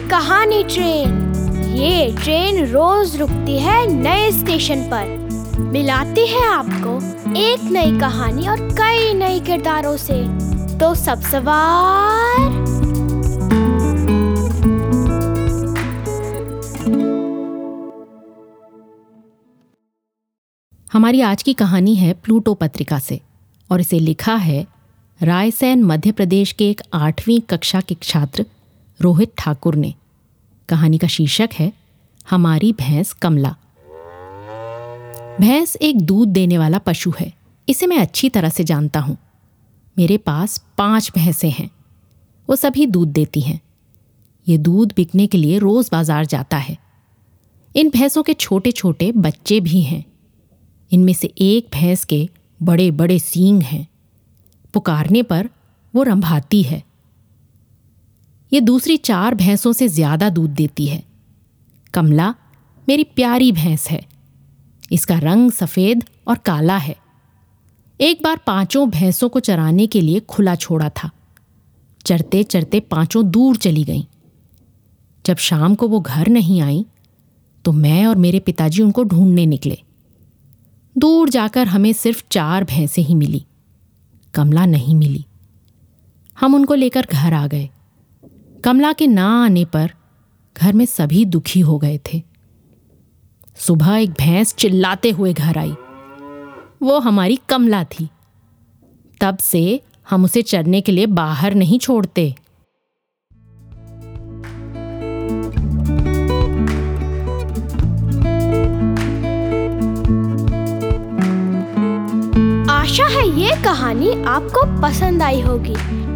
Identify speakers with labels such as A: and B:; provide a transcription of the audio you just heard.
A: पुरानी ट्रेन। ये ट्रेन रोज रुकती है नए स्टेशन पर। मिलाती है आपको एक नई कहानी और कई नए किरदारों से। तो सब सवार।
B: हमारी आज की कहानी है प्लूटो पत्रिका से और इसे लिखा है रायसेन मध्य प्रदेश के एक आठवीं कक्षा के छात्र रोहित ठाकुर ने। कहानी का शीर्षक है, हमारी भैंस कमला। भैंस एक दूध देने वाला पशु है। इसे मैं अच्छी तरह से जानता हूँ। मेरे पास पाँच भैंसें हैं। वो सभी दूध देती हैं। ये दूध बिकने के लिए रोज बाज़ार जाता है। इन भैंसों के छोटे छोटे बच्चे भी हैं। इनमें से एक भैंस के बड़े बड़े सींग हैं। पुकारने पर वो रंभाती है। ये दूसरी चार भैंसों से ज़्यादा दूध देती है। कमला मेरी प्यारी भैंस है। इसका रंग सफ़ेद और काला है। एक बार पाँचों भैंसों को चराने के लिए खुला छोड़ा था। चरते चरते पाँचों दूर चली गईं। जब शाम को वो घर नहीं आई तो मैं और मेरे पिताजी उनको ढूँढने निकले। दूर जाकर हमें सिर्फ़ चार भैंसें ही मिली। कमला नहीं मिली। हम उनको लेकर घर आ गए। कमला के ना आने पर घर में सभी दुखी हो गए थे। सुबह एक भैंस चिल्लाते हुए घर आई। वो हमारी कमला थी। तब से हम उसे चरने के लिए बाहर नहीं छोड़ते।
A: आशा है ये कहानी आपको पसंद आई होगी।